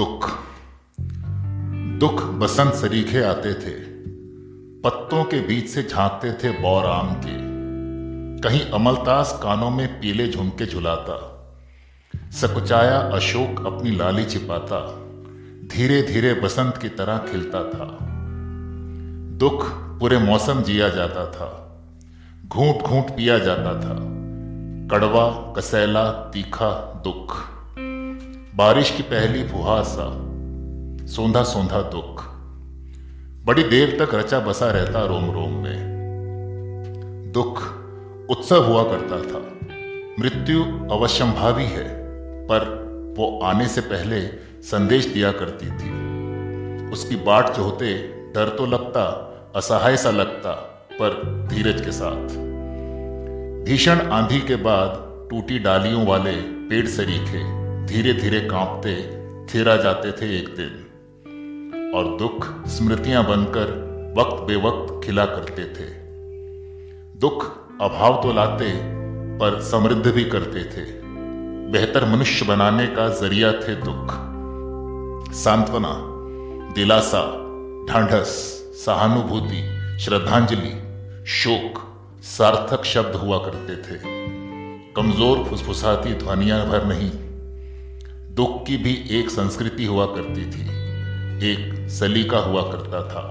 दुख। दुख बसंत सरीखे आते थे। पत्तों के बीच से झांकते थे बौर आम के। कहीं अमलतास कानों में पीले झुमके झुलाता। सकुचाया अशोक अपनी लाली छिपाता। धीरे धीरे बसंत की तरह खिलता था। दुख पूरे मौसम जिया जाता था। घूंट घूंट पिया जाता था। कड़वा, कसैला, तीखा दुख। बारिश की पहली फुहार सा सोंधा सोंधा दुख। बड़ी देर तक रचा बसा रहता रोम रोम में। दुख उत्सव हुआ करता था। मृत्यु अवश्यंभावी है, पर वो आने से पहले संदेश दिया करती थी। उसकी बाट जो होते डर तो लगता, असहाय सा लगता, पर धीरज के साथ। भीषण आंधी के बाद टूटी डालियों वाले पेड़ सरीखे धीरे धीरे कांपते, थिरा जाते थे एक दिन। और दुख स्मृतियाँ बनकर वक्त बेवक्त खिला करते थे। दुख अभाव तो लाते, पर समृद्ध भी करते थे। बेहतर मनुष्य बनाने का ज़रिया थे दुख। सांत्वना, दिलासा, ढांढस, सहानुभूति, श्रद्धांजलि, शोक, सार्थक शब्द हुआ करते थे। कमज़ोर, फुसफुसाती ध्वनियाँ भर नहीं। दुख की भी एक संस्कृति हुआ करती थी, एक सलीका हुआ करता था।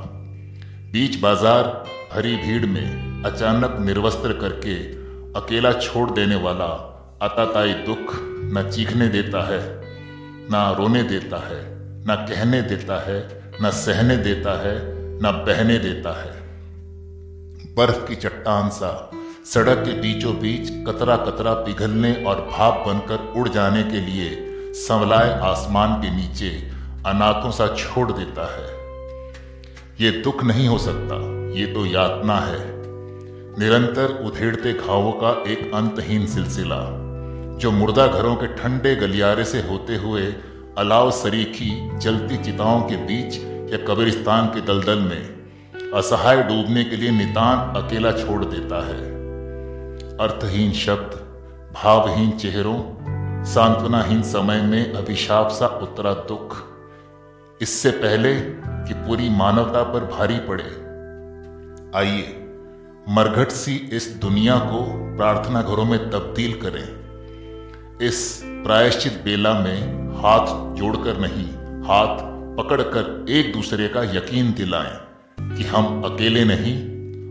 बीच बाज़ार भरी भीड़ में अचानक निर्वस्त्र करके अकेला छोड़ देने वाला अताताई दुख न चीखने देता है, न रोने देता है, न कहने देता है, न सहने देता है, न बहने देता है। बर्फ़ की चट्टान सा सड़क के बीचों बीच कतरा कतरा पिघलने और भाप बनकर उड़ जाने के लिए संवलाए आसमान के नीचे अनाथों सा छोड़ देता है। ये दुख नहीं हो सकता, ये तो यातना है। निरंतर उधेड़ते घावों का एक अंतहीन सिलसिला, जो मुर्दा घरों के ठंडे गलियारे से होते हुए अलाव सरीखी जलती चिताओं के बीच या कब्रिस्तान के दलदल में असहाय डूबने के लिए नितान अकेला छोड़ देता है। अर्थहीन शब्द, भावहीन चेहरों सांत्वनाहीन समय में अभिशाप सा उतरा दुख। इससे पहले कि पूरी मानवता पर भारी पड़े। आइए, मरघट सी इस दुनिया को प्रार्थना घरों में तब्दील करें। इस प्रायश्चित बेला में हाथ जोड़कर नहीं, हाथ पकड़कर एक दूसरे का यकीन दिलाएँ कि हम अकेले नहीं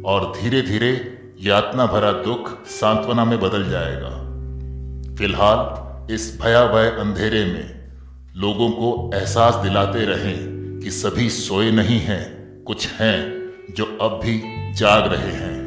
और धीरे धीरे यातना भरा दुख सांत्वना में बदल जाएगा। फ़िलहाल इस भयावह अंधेरे में लोगों को एहसास दिलाते रहें कि सभी सोए नहीं हैं, कुछ हैं जो अब भी जाग रहे हैं।